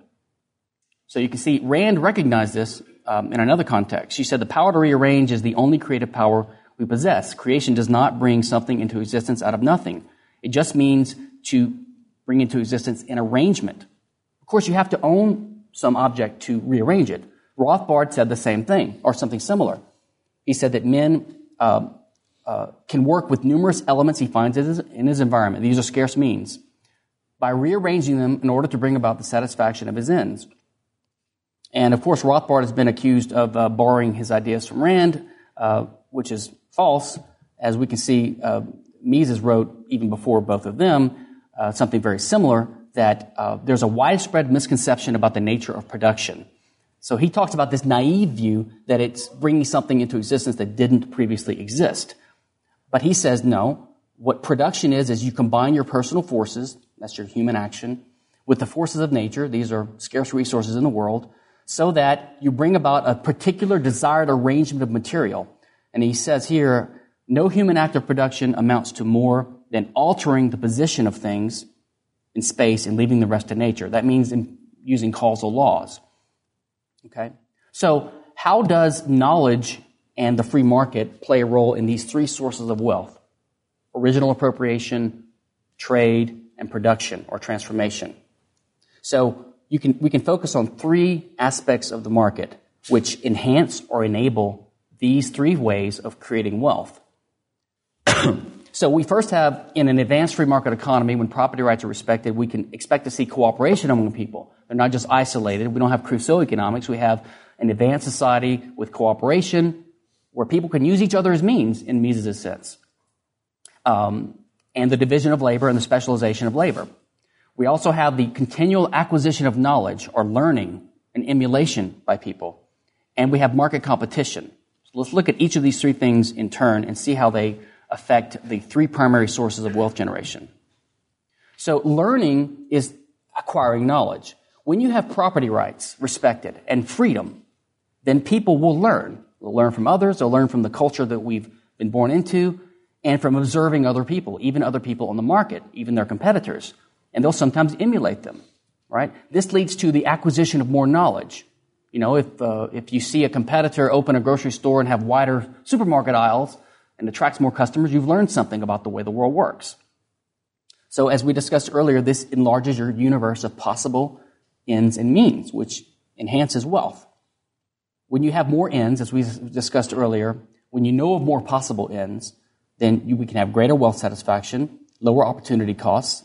So you can see Rand recognized this um, in another context. She said the power to rearrange is the only creative power we possess. Creation does not bring something into existence out of nothing. It just means to bring into existence an arrangement. Of course, you have to own some object to rearrange it. Rothbard said the same thing, or something similar. He said that men uh, uh, can work with numerous elements he finds in his, in his environment. These are scarce means. By rearranging them in order to bring about the satisfaction of his ends. And of course, Rothbard has been accused of uh, borrowing his ideas from Rand, uh, which is false. As we can see, uh, Mises wrote, even before both of them, uh, something very similar that uh, there's a widespread misconception about the nature of production. So he talks about this naive view that it's bringing something into existence that didn't previously exist. But he says, no, what production is, is you combine your personal forces, that's your human action, with the forces of nature, these are scarce resources in the world, so that you bring about a particular desired arrangement of material. And he says here, no human act of production amounts to more than altering the position of things in space and leaving the rest to nature. That means using causal laws. Okay? So, how does knowledge and the free market play a role in these three sources of wealth? Original appropriation, trade, and production or transformation. So, you can, we can focus on three aspects of the market which enhance or enable these three ways of creating wealth. [clears throat] so we first have in an advanced free market economy when property rights are respected we can expect to see cooperation among people they're not just isolated. We don't have Crusoe economics. We have an advanced society with cooperation where people can use each other as means in Mises' sense. Um, and the division of labor and the specialization of labor. We also have the continual acquisition of knowledge or learning and emulation by people. And we have market competition. So let's look at each of these three things in turn and see how they affect the three primary sources of wealth generation. So learning is acquiring knowledge. When you have property rights respected and freedom, then people will learn. They'll learn from others, they'll learn from the culture that we've been born into, and from observing other people, even other people on the market, even their competitors. And they'll sometimes emulate them, right? This leads to the acquisition of more knowledge. You know, if, uh, if you see a competitor open a grocery store and have wider supermarket aisles and attracts more customers, you've learned something about the way the world works. So as we discussed earlier, this enlarges your universe of possible ends and means, which enhances wealth. When you have more ends, as we discussed earlier, when you know of more possible ends, then you, we can have greater wealth satisfaction, lower opportunity costs.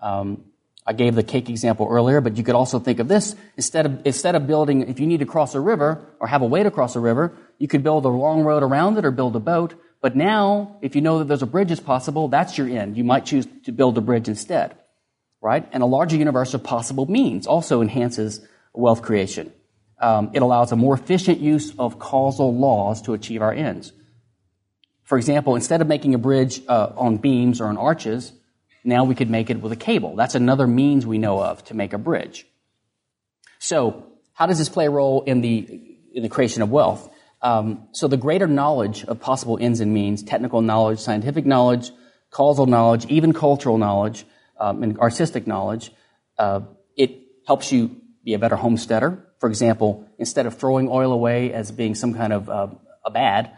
Um, I gave the cake example earlier, but you could also think of this instead of instead of building. If you need to cross a river or have a way to cross a river, you could build a long road around it or build a boat. But now, if you know that there's a bridge is possible, that's your end. You might choose to build a bridge instead right? And a larger universe of possible means also enhances wealth creation. Um, it allows a more efficient use of causal laws to achieve our ends. For example, instead of making a bridge uh, on beams or on arches, now we could make it with a cable. That's another means we know of to make a bridge. So, how does this play a role in the in the creation of wealth? Um, so, the greater knowledge of possible ends and means, technical knowledge, scientific knowledge, causal knowledge, even cultural knowledge, um, and artistic knowledge, uh, it helps you be a better homesteader. For example, instead of throwing oil away as being some kind of uh, a bad,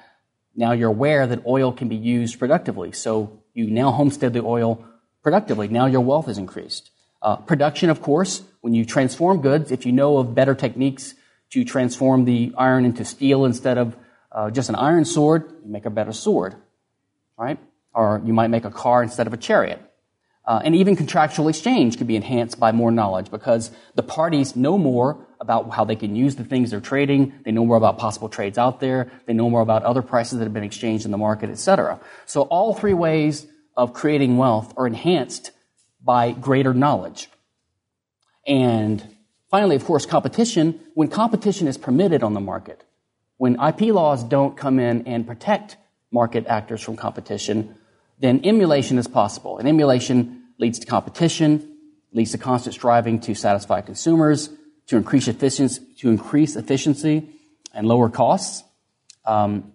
now you're aware that oil can be used productively. So you now homestead the oil productively. Now your wealth is increased. Uh, production, of course, when you transform goods, if you know of better techniques to transform the iron into steel instead of uh, just an iron sword, you make a better sword, right? Or you might make a car instead of a chariot. Uh, and even contractual exchange could be enhanced by more knowledge because the parties know more about how they can use the things they're trading. They know more about possible trades out there. They know more about other prices that have been exchanged in the market, etc. So all three ways of creating wealth are enhanced by greater knowledge. And finally, of course, competition. When competition is permitted on the market, when IP laws don't come in and protect market actors from competition, then emulation is possible. And emulation leads to competition, leads to constant striving to satisfy consumers, to increase efficiency, to increase efficiency and lower costs. Um,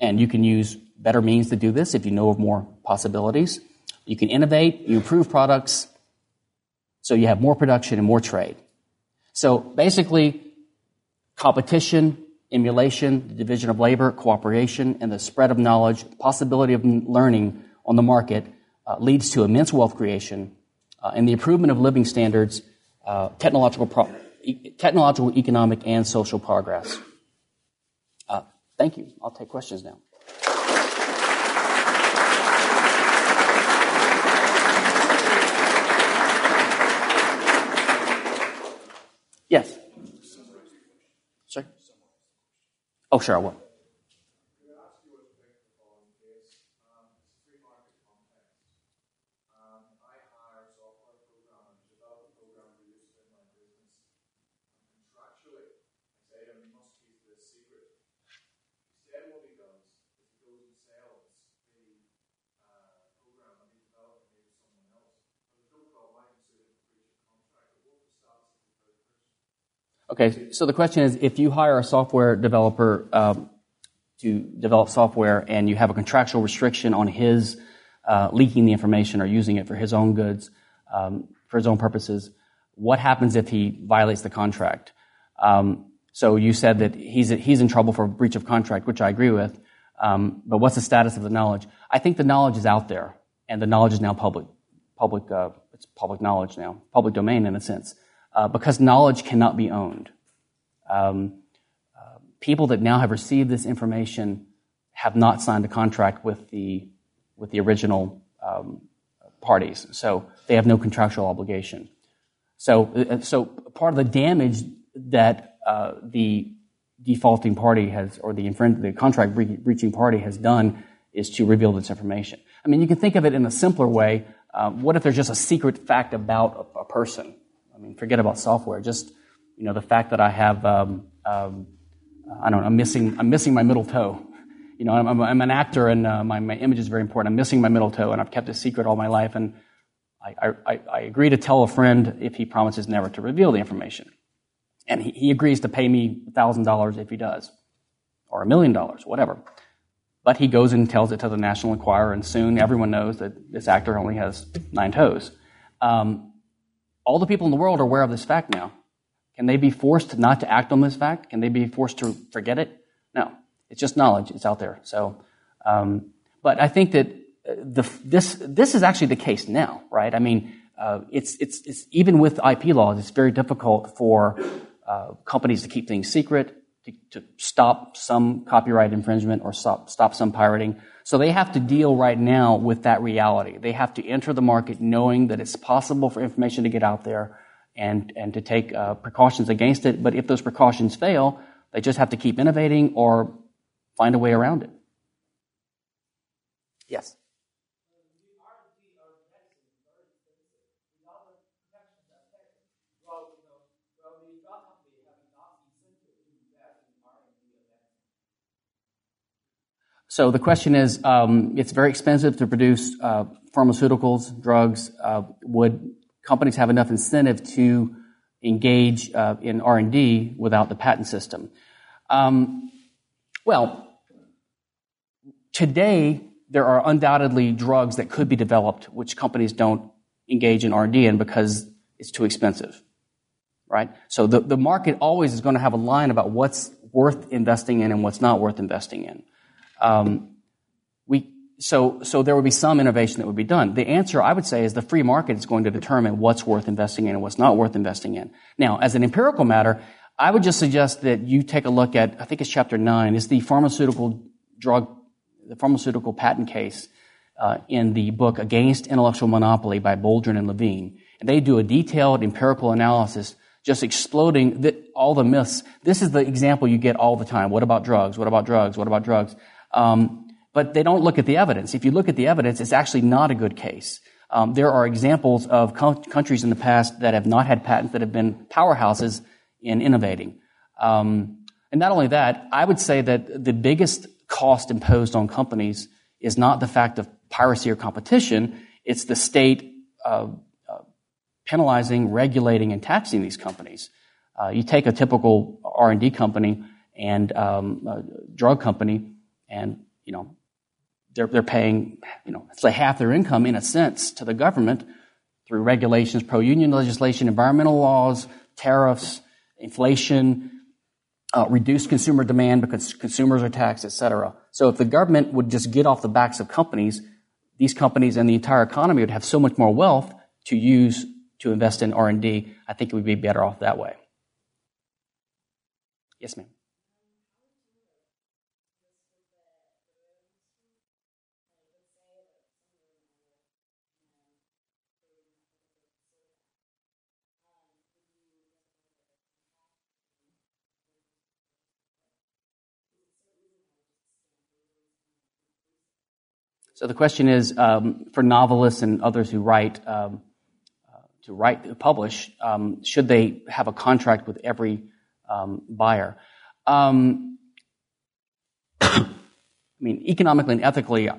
and you can use better means to do this if you know of more possibilities. You can innovate, you improve products, so you have more production and more trade. So basically, competition, emulation, the division of labor, cooperation, and the spread of knowledge, possibility of learning on the market uh, leads to immense wealth creation uh, and the improvement of living standards, uh, technological, pro- e- technological, economic, and social progress. Uh, thank you. I'll take questions now. Yes. Sir? Oh, sure, I will. Okay, so the question is if you hire a software developer um, to develop software and you have a contractual restriction on his uh, leaking the information or using it for his own goods, um, for his own purposes, what happens if he violates the contract? Um, so you said that he's, he's in trouble for breach of contract, which I agree with. Um, but what's the status of the knowledge? I think the knowledge is out there, and the knowledge is now public. Public, uh, it's public knowledge now, public domain in a sense, uh, because knowledge cannot be owned. Um, uh, people that now have received this information have not signed a contract with the with the original um, parties, so they have no contractual obligation. So, uh, so part of the damage that uh, the defaulting party has, or the, the contract breaching party has done is to reveal this information. I mean, you can think of it in a simpler way. Uh, what if there's just a secret fact about a, a, person? I mean, forget about software. Just, you know, the fact that I have, um, um, I don't know, I'm missing, I'm missing my middle toe. You know, I'm, I'm an actor and uh, my, my image is very important. I'm missing my middle toe and I've kept it secret all my life. And I, I, I agree to tell a friend if he promises never to reveal the information. And he, he agrees to pay me $1,000 if he does, or a million dollars, whatever. But he goes and tells it to the National Enquirer, and soon everyone knows that this actor only has nine toes. Um, all the people in the world are aware of this fact now. Can they be forced not to act on this fact? Can they be forced to forget it? No. It's just knowledge. It's out there. So, um, but I think that uh, the, this this is actually the case now, right? I mean, uh, it's, it's it's even with IP laws, it's very difficult for uh, companies to keep things secret, to, to, stop some copyright infringement or stop, stop some pirating. So they have to deal right now with that reality. They have to enter the market knowing that it's possible for information to get out there and, and to take uh, precautions against it. But if those precautions fail, they just have to keep innovating or find a way around it. Yes. So the question is, um, it's very expensive to produce uh, pharmaceuticals, drugs. Uh, would companies have enough incentive to engage uh, in R&D without the patent system? Um, well, today there are undoubtedly drugs that could be developed which companies don't engage in R&D in because it's too expensive, right? So the, the market always is going to have a line about what's worth investing in and what's not worth investing in. Um, we, so, so there would be some innovation that would be done. The answer, I would say, is the free market is going to determine what's worth investing in and what's not worth investing in. Now, as an empirical matter, I would just suggest that you take a look at, I think it's chapter nine, is the pharmaceutical drug, the pharmaceutical patent case uh, in the book Against Intellectual Monopoly by Boldrin and Levine. And they do a detailed empirical analysis just exploding all the myths. This is the example you get all the time. What about drugs? What about drugs? What about drugs? Um, but they don't look at the evidence. If you look at the evidence, it's actually not a good case. Um, there are examples of co- countries in the past that have not had patents that have been powerhouses in innovating. Um, and not only that, I would say that the biggest cost imposed on companies is not the fact of piracy or competition, it's the state uh, uh, penalizing, regulating, and taxing these companies. Uh, you take a typical R&D company and um, drug company, and you know they're they're paying you know say half their income in a sense to the government through regulations, pro-union legislation, environmental laws, tariffs, inflation, uh, reduced consumer demand because consumers are taxed, etc. So if the government would just get off the backs of companies, these companies and the entire economy would have so much more wealth to use to invest in R&D. I think it would be better off that way. Yes, ma'am. So the question is um, for novelists and others who write um, uh, to write to publish, um, should they have a contract with every um, buyer? Um, [coughs] I mean, economically and ethically, I,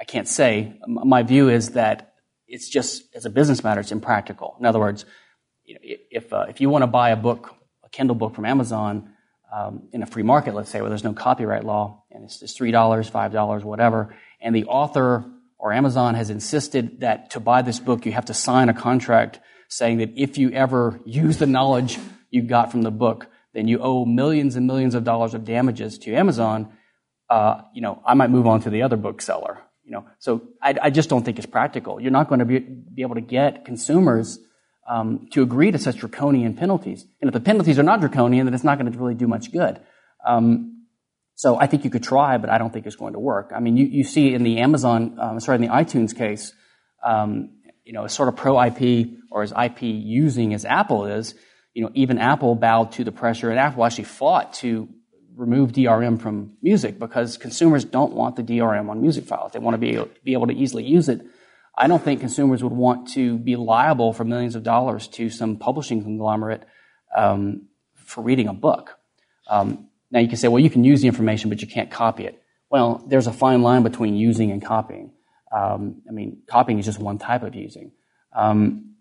I, can't say. My view is that it's just as a business matter, it's impractical. In other words, you know, if uh, if you want to buy a book, a Kindle book from Amazon um, in a free market, let's say, where there's no copyright law, and it's just three dollars, five dollars, whatever, and the author or Amazon has insisted that to buy this book you have to sign a contract saying that if you ever use the knowledge you got from the book, then you owe millions and millions of dollars of damages to Amazon. Uh, you know, I might move on to the other bookseller. You know, so I, I just don't think it's practical. You're not going to be, be able to get consumers um, to agree to such draconian penalties. And if the penalties are not draconian, then it's not going to really do much good. Um, so I think you could try, but I don't think it's going to work. I mean, you, you see in the Amazon, um, sorry, in the iTunes case, um, you know, sort of pro IP or as IP using as Apple is, you know, even Apple bowed to the pressure, and Apple actually fought to remove DRM from music because consumers don't want the DRM on music files. They want to be, be able to easily use it. I don't think consumers would want to be liable for millions of dollars to some publishing conglomerate um, for reading a book. Um, now you can say, well, you can use the information, but you can't copy it. Well, there's a fine line between using and copying. Um, I mean, copying is just one type of using. Um,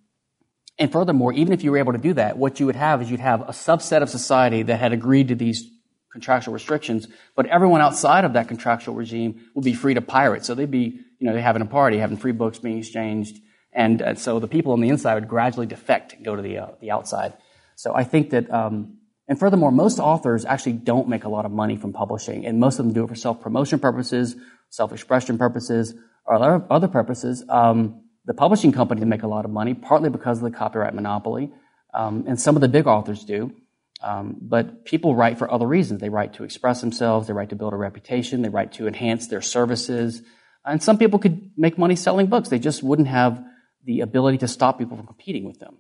and furthermore, even if you were able to do that, what you would have is you'd have a subset of society that had agreed to these contractual restrictions, but everyone outside of that contractual regime would be free to pirate. So they'd be, you know, they're having a party, having free books being exchanged, and uh, so the people on the inside would gradually defect and go to the uh, the outside. So I think that, um, and furthermore, most authors actually don't make a lot of money from publishing, and most of them do it for self promotion purposes, self expression purposes, or other, other purposes. Um, the publishing companies make a lot of money, partly because of the copyright monopoly, um, and some of the big authors do. Um, but people write for other reasons. They write to express themselves, they write to build a reputation, they write to enhance their services. And some people could make money selling books. They just wouldn't have the ability to stop people from competing with them.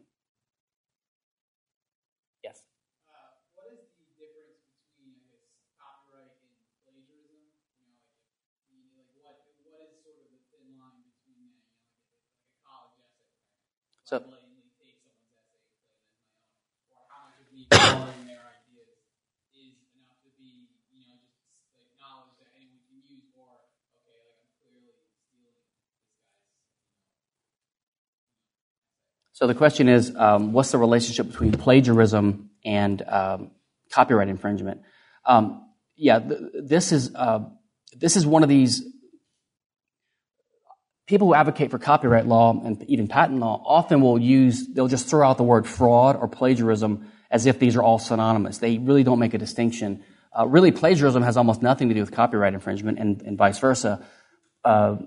Yes. Uh, what is the difference between, I guess, copyright and plagiarism? You know, like, what, what is sort of the thin line between that, you know, like, like a college essay? So, So the question is, um, what's the relationship between plagiarism and um, copyright infringement? Um, yeah, th- this is uh, this is one of these people who advocate for copyright law and even patent law often will use they'll just throw out the word fraud or plagiarism as if these are all synonymous. They really don't make a distinction. Uh, really, plagiarism has almost nothing to do with copyright infringement, and, and vice versa. Uh,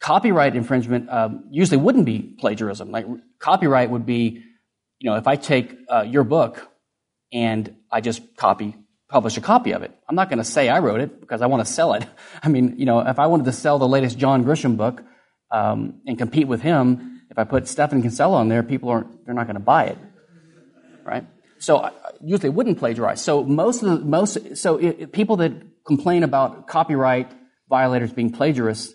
copyright infringement um, usually wouldn't be plagiarism. Like copyright would be, you know, if I take uh, your book and I just copy, publish a copy of it. I'm not going to say I wrote it because I want to sell it. [laughs] I mean, you know, if I wanted to sell the latest John Grisham book um, and compete with him, if I put Stephan Kinsella on there, people aren't, they're not going to buy it, right? So uh, usually wouldn't plagiarize. So most of the, most, so it, people that complain about copyright violators being plagiarists,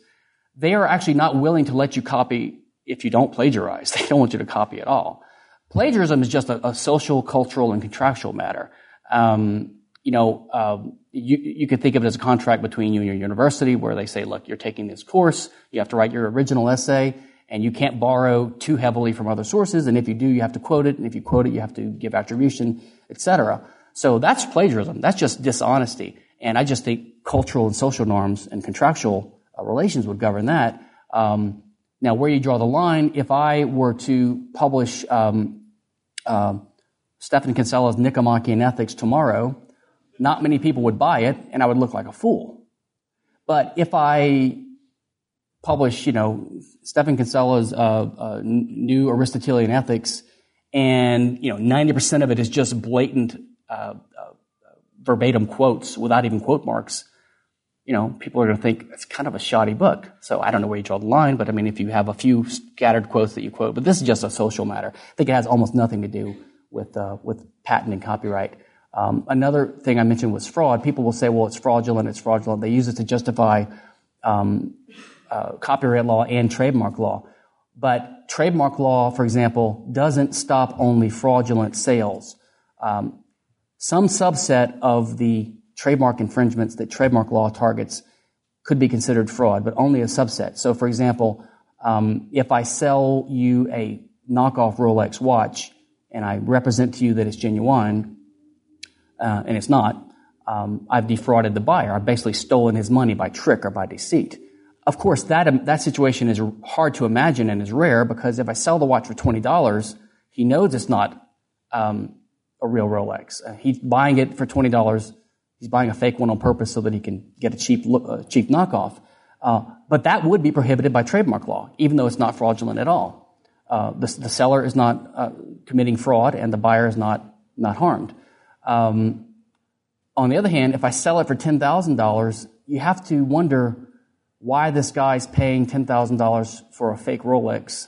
they are actually not willing to let you copy if you don't plagiarize. [laughs] They don't want you to copy at all. Plagiarism is just a, a social, cultural, and contractual matter. Um, you know, um, you, you could think of it as a contract between you and your university where they say, look, you're taking this course, you have to write your original essay, and you can't borrow too heavily from other sources, and if you do, you have to quote it, and if you quote it, you have to give attribution, etc. So that's plagiarism. That's just dishonesty. And I just think cultural and social norms and contractual uh, relations would govern that. Um, now, where you draw the line, if I were to publish um, uh, Kinsella's Nicomachean Ethics tomorrow, not many people would buy it, and I would look like a fool. But if I publish, you know, Stephan Kinsella's uh, uh, new Aristotelian Ethics, and you know, ninety percent of it is just blatant uh, uh verbatim quotes without even quote marks you know, people are going to think it's kind of a shoddy book. So I don't know where you draw the line, but I mean, if you have a few scattered quotes that you quote, but this is just a social matter. I think it has almost nothing to do with uh, with patent and copyright. Um, another thing I mentioned was fraud. People will say, "Well, it's fraudulent. It's fraudulent." They use it to justify um, uh, copyright law and trademark law. But trademark law, for example, doesn't stop only fraudulent sales. Um, some subset of the trademark infringements that trademark law targets could be considered fraud, but only a subset. So, for example, um, if I sell you a knockoff Rolex watch and I represent to you that it's genuine, uh, and it's not, um, I've defrauded the buyer. I've basically stolen his money by trick or by deceit. Of course, that, um, that situation is hard to imagine and is rare because if I sell the watch for $20, he knows it's not um, a real Rolex. Uh, he's buying it for $20. He's buying a fake one on purpose so that he can get a cheap, cheap knockoff. Uh, but that would be prohibited by trademark law, even though it's not fraudulent at all. Uh, the, the, seller is not uh, committing fraud and the buyer is not, not harmed. Um, on the other hand, if I sell it for $10,000, you have to wonder why this guy's paying $10,000 for a fake Rolex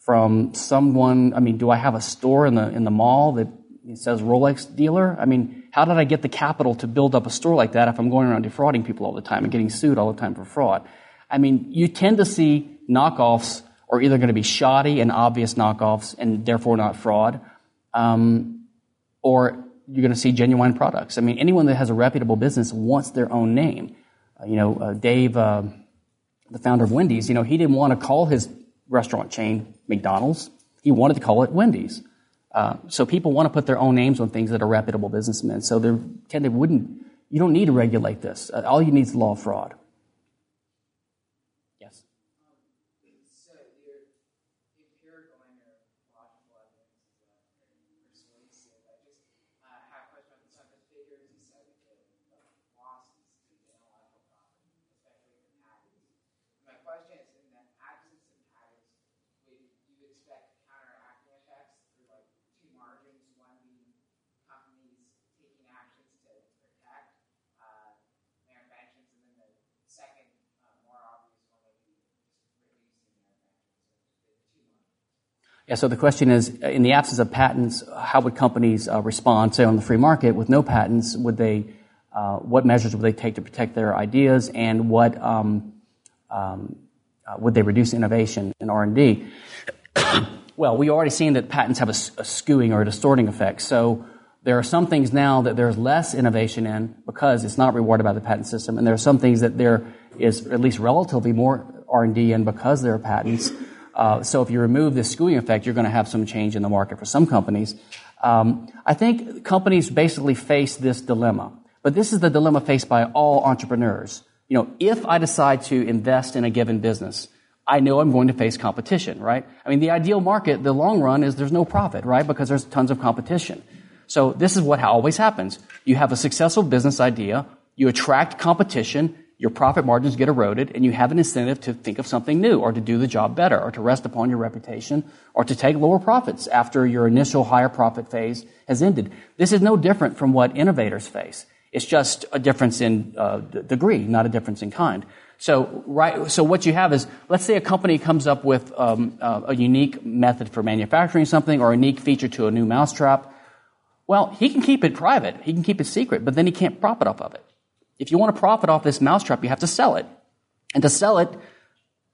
from someone. I mean, do I have a store in the, in the mall that says Rolex dealer? I mean, how did I get the capital to build up a store like that if I'm going around defrauding people all the time and getting sued all the time for fraud? I mean, you tend to see knockoffs are either going to be shoddy and obvious knockoffs and therefore not fraud, um, or you're going to see genuine products. I mean, anyone that has a reputable business wants their own name. You know, uh, Dave, uh, the founder of Wendy's, you know, he didn't want to call his restaurant chain McDonald's. He wanted to call it Wendy's. Uh, so people want to put their own names on things that are reputable businessmen. So they tend to wouldn't. You don't need to regulate this. Uh, all you need is law fraud. Yeah, so the question is, in the absence of patents, how would companies uh, respond, say, on the free market with no patents? Would they, uh, what measures would they take to protect their ideas, and what um, um, uh, would they reduce innovation in R&D? [coughs] well, we've already seen that patents have a, a skewing or a distorting effect. So there are some things now that there's less innovation in because it's not rewarded by the patent system, and there are some things that there is at least relatively more R&D in because there are patents. Uh, so if you remove this skewing effect, you're going to have some change in the market for some companies. Um, I think companies basically face this dilemma, but this is the dilemma faced by all entrepreneurs. You know, if I decide to invest in a given business, I know I'm going to face competition, right? I mean, the ideal market, the long run is there's no profit, right? Because there's tons of competition. So this is what always happens. You have a successful business idea, you attract competition, your profit margins get eroded and you have an incentive to think of something new or to do the job better or to rest upon your reputation or to take lower profits after your initial higher profit phase has ended. This is no different from what innovators face. It's just a difference in uh, degree, not a difference in kind. So, right, so what you have is, let's say a company comes up with um, uh, a unique method for manufacturing something or a unique feature to a new mousetrap. Well, he can keep it private. He can keep it secret, but then he can't profit off of it. If you want to profit off this mousetrap, you have to sell it. And to sell it,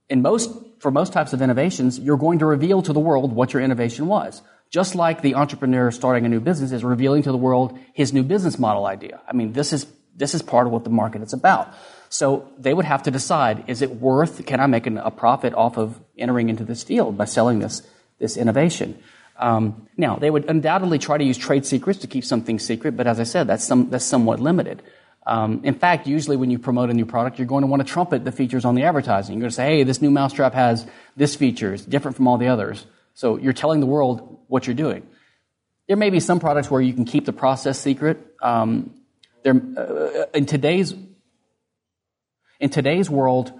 in most, for most types of innovations, you're going to reveal to the world what your innovation was. Just like the entrepreneur starting a new business is revealing to the world his new business model idea. I mean, this is, this is part of what the market is about. So they would have to decide, is it worth, can I make an, a profit off of entering into this field by selling this, this innovation? Um, now, they would undoubtedly try to use trade secrets to keep something secret, but as I said, that's, some, that's somewhat limited. Um, in fact, usually when you promote a new product, you're going to want to trumpet the features on the advertising. You're going to say, hey, this new mousetrap has this feature. It's different from all the others. So you're telling the world what you're doing. There may be some products where you can keep the process secret. Um, there, uh, in today's in today's world,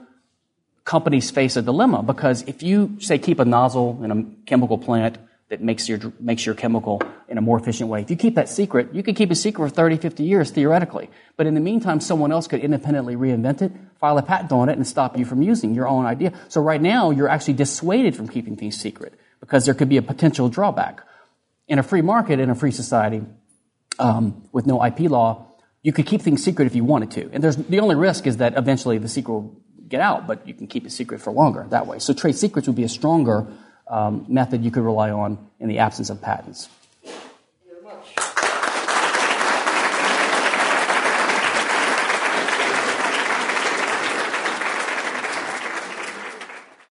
companies face a dilemma because if you say keep a nozzle in a chemical plant that makes your, makes your chemical in a more efficient way. If you keep that secret, you could keep a secret for 30, 50 years theoretically. But in the meantime, someone else could independently reinvent it, file a patent on it, and stop you from using your own idea. So right now, you're actually dissuaded from keeping things secret because there could be a potential drawback. In a free market, in a free society, um, with no IP law, you could keep things secret if you wanted to. And there's, the only risk is that eventually the secret will get out, but you can keep it secret for longer that way. So trade secrets would be a stronger um, method you could rely on in the absence of patents.